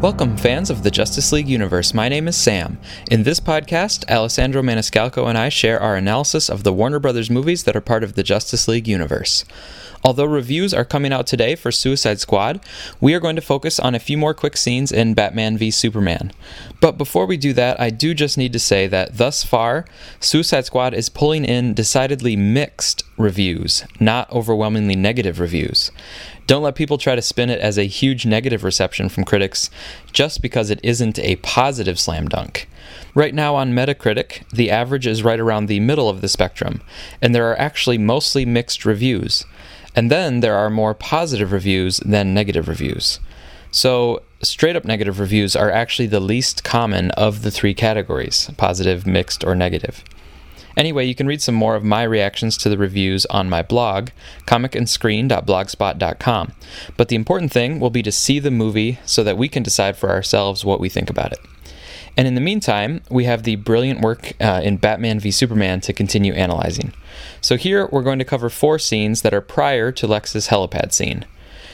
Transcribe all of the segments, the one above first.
Welcome, fans of the Justice League universe. My name is Sam. In this podcast, Alessandro Maniscalco and I share our analysis of the Warner Brothers movies that are part of the Justice League universe. Although reviews are coming out today for Suicide Squad, we are going to focus on a few more quick scenes in Batman v Superman. But before we do that, I do just need to say that thus far, Suicide Squad is pulling in decidedly mixed reviews, not overwhelmingly negative reviews. Don't let people try to spin it as a huge negative reception from critics just because it isn't a positive slam dunk. Right now on Metacritic, the average is right around the middle of the spectrum, and there are actually mostly mixed reviews. And then there are more positive reviews than negative reviews. So, straight up negative reviews are actually the least common of the three categories positive, mixed, or negative. Anyway, you can read some more of my reactions to the reviews on my blog, comicandscreen.blogspot.com. But the important thing will be to see the movie so that we can decide for ourselves what we think about it. And in the meantime, we have the brilliant work uh, in Batman v Superman to continue analyzing. So here we're going to cover four scenes that are prior to Lex's helipad scene.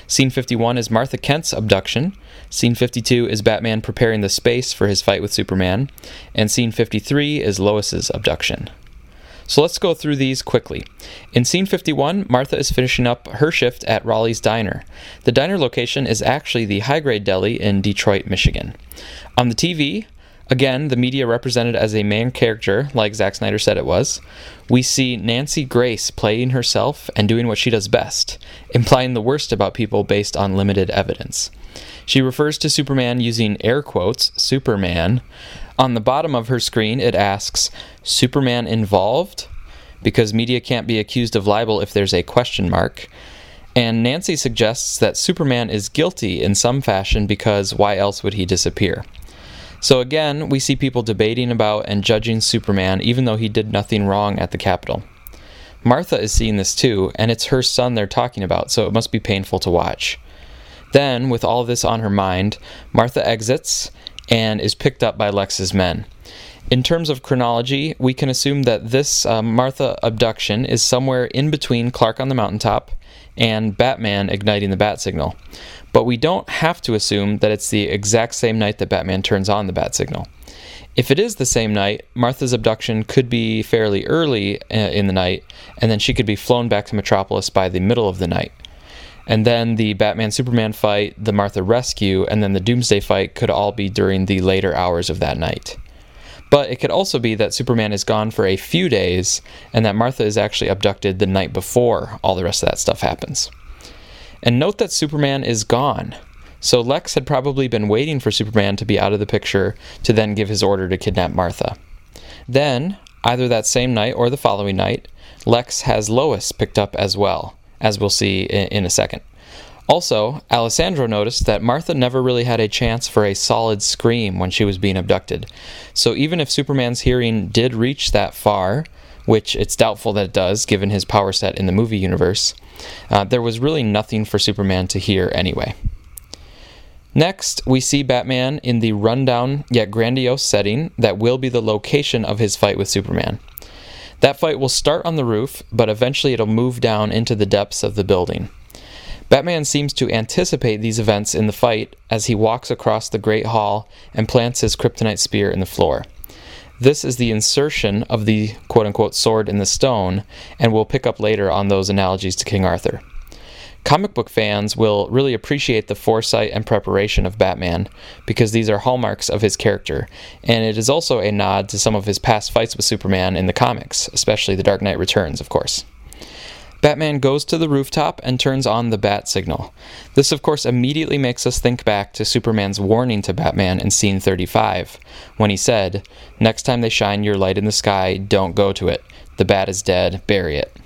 Scene 51 is Martha Kent's abduction. Scene 52 is Batman preparing the space for his fight with Superman. And scene 53 is Lois's abduction. So let's go through these quickly. In scene 51, Martha is finishing up her shift at Raleigh's Diner. The diner location is actually the Hygrade deli in Detroit, Michigan. On the TV, again, the media represented as a main character, like Zack Snyder said it was, we see Nancy Grace playing herself and doing what she does best, implying the worst about people based on limited evidence. She refers to Superman using air quotes, Superman, on the bottom of her screen, it asks, Superman involved? Because media can't be accused of libel if there's a question mark. And Nancy suggests that Superman is guilty in some fashion because why else would he disappear? So again, we see people debating about and judging Superman even though he did nothing wrong at the Capitol. Martha is seeing this too, and it's her son they're talking about, so it must be painful to watch. Then, with all this on her mind, Martha exits and is picked up by Lex's men. In terms of chronology, we can assume that this uh, Martha abduction is somewhere in between Clark on the mountaintop and Batman igniting the bat signal. But we don't have to assume that it's the exact same night that Batman turns on the bat signal. If it is the same night, Martha's abduction could be fairly early uh, in the night, and then she could be flown back to Metropolis by the middle of the night. And then the Batman Superman fight, the Martha rescue, and then the Doomsday fight could all be during the later hours of that night. But it could also be that Superman is gone for a few days and that Martha is actually abducted the night before all the rest of that stuff happens. And note that Superman is gone. So Lex had probably been waiting for Superman to be out of the picture to then give his order to kidnap Martha. Then, either that same night or the following night, Lex has Lois picked up as well as we'll see in, a second. Also, Alessandro noticed that Martha never really had a chance for a solid scream when she was being abducted. So even if Superman's hearing did reach that far, which it's doubtful that it does given his power set in the movie universe, uh, there was really nothing for Superman to hear anyway. Next, we see Batman in the rundown yet grandiose setting that will be the location of his fight with Superman. That fight will start on the roof, but eventually it'll move down into the depths of the building. Batman seems to anticipate these events in the fight as he walks across the Great Hall and plants his kryptonite spear in the floor. This is the insertion of the quote unquote sword in the stone, and we'll pick up later on those analogies to King Arthur. Comic book fans will really appreciate the foresight and preparation of Batman because these are hallmarks of his character, and it is also a nod to some of his past fights with Superman in the comics, especially The Dark Knight Returns, of course. Batman goes to the rooftop and turns on the bat signal. This, of course, immediately makes us think back to Superman's warning to Batman in scene 35, when he said, Next time they shine your light in the sky, don't go to it. The bat is dead, bury it.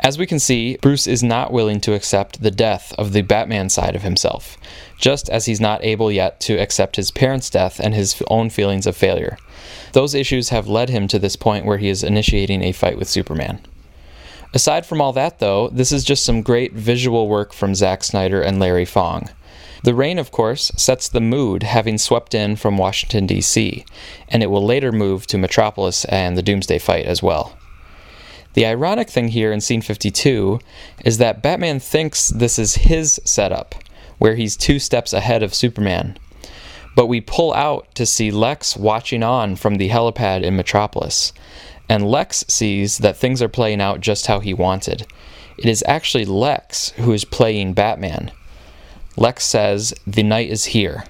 As we can see, Bruce is not willing to accept the death of the Batman side of himself, just as he's not able yet to accept his parents' death and his own feelings of failure. Those issues have led him to this point where he is initiating a fight with Superman. Aside from all that, though, this is just some great visual work from Zack Snyder and Larry Fong. The rain, of course, sets the mood having swept in from Washington, D.C., and it will later move to Metropolis and the Doomsday fight as well. The ironic thing here in scene 52 is that Batman thinks this is his setup, where he's two steps ahead of Superman. but we pull out to see Lex watching on from the helipad in Metropolis. And Lex sees that things are playing out just how he wanted. It is actually Lex who is playing Batman. Lex says, The night is here.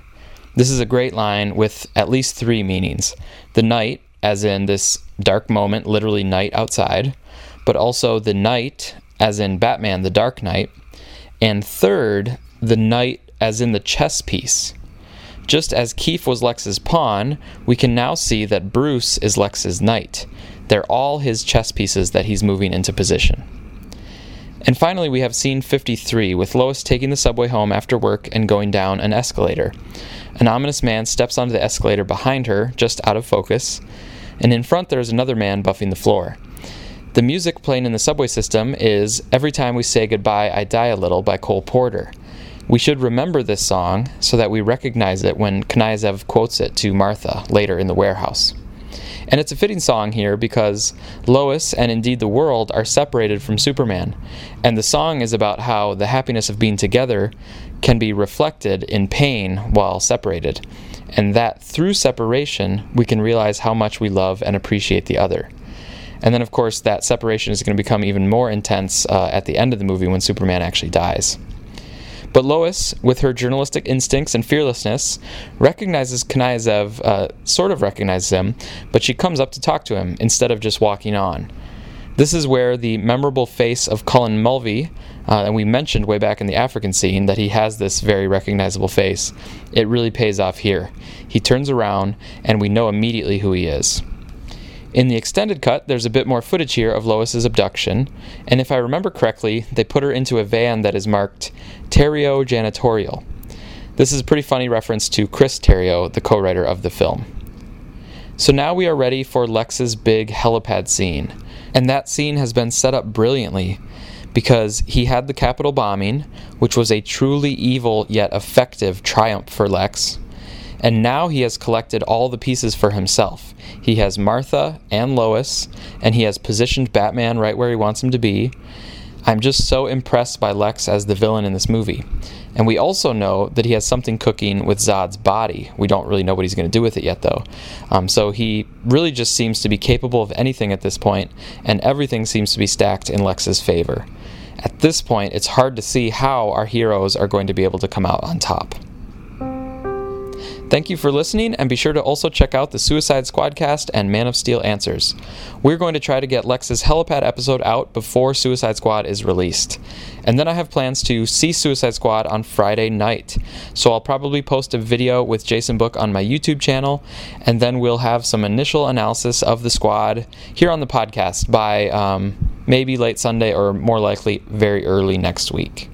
This is a great line with at least three meanings. The night, as in this dark moment, literally night outside, but also the night, as in Batman, the Dark Knight, and third, the knight, as in the chess piece. Just as Keefe was Lex's pawn, we can now see that Bruce is Lex's knight. They're all his chess pieces that he's moving into position. And finally, we have scene 53 with Lois taking the subway home after work and going down an escalator. An ominous man steps onto the escalator behind her, just out of focus, and in front there is another man buffing the floor. The music playing in the subway system is Every Time We Say Goodbye, I Die a Little by Cole Porter. We should remember this song so that we recognize it when Knyazev quotes it to Martha later in the warehouse. And it's a fitting song here because Lois and indeed the world are separated from Superman. And the song is about how the happiness of being together can be reflected in pain while separated. And that through separation, we can realize how much we love and appreciate the other. And then, of course, that separation is going to become even more intense uh, at the end of the movie when Superman actually dies. But Lois, with her journalistic instincts and fearlessness, recognizes Knyazev, uh, sort of recognizes him, but she comes up to talk to him instead of just walking on. This is where the memorable face of Callan Mulvey, uh, and we mentioned way back in the African scene that he has this very recognizable face, it really pays off here. He turns around, and we know immediately who he is. In the extended cut, there's a bit more footage here of Lois's abduction, and if I remember correctly, they put her into a van that is marked Terrio Janitorial. This is a pretty funny reference to Chris Terrio, the co writer of the film. So now we are ready for Lex's big helipad scene, and that scene has been set up brilliantly because he had the Capitol bombing, which was a truly evil yet effective triumph for Lex. And now he has collected all the pieces for himself. He has Martha and Lois, and he has positioned Batman right where he wants him to be. I'm just so impressed by Lex as the villain in this movie. And we also know that he has something cooking with Zod's body. We don't really know what he's going to do with it yet, though. Um, so he really just seems to be capable of anything at this point, and everything seems to be stacked in Lex's favor. At this point, it's hard to see how our heroes are going to be able to come out on top. Thank you for listening, and be sure to also check out the Suicide Squadcast and Man of Steel Answers. We're going to try to get Lex's helipad episode out before Suicide Squad is released. And then I have plans to see Suicide Squad on Friday night. So I'll probably post a video with Jason Book on my YouTube channel, and then we'll have some initial analysis of the squad here on the podcast by um, maybe late Sunday or more likely very early next week.